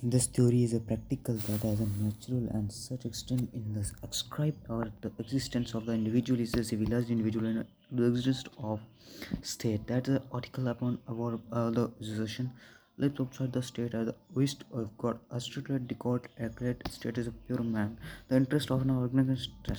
This theory is a practical that has a natural and such extent in the ascribed or the existence of the individual is a civilized individual and the existence of state. That's the article upon our uh, the association. Let's observe the state as the waste of God. A strictly declared accurate state is a pure man. The interest of an organization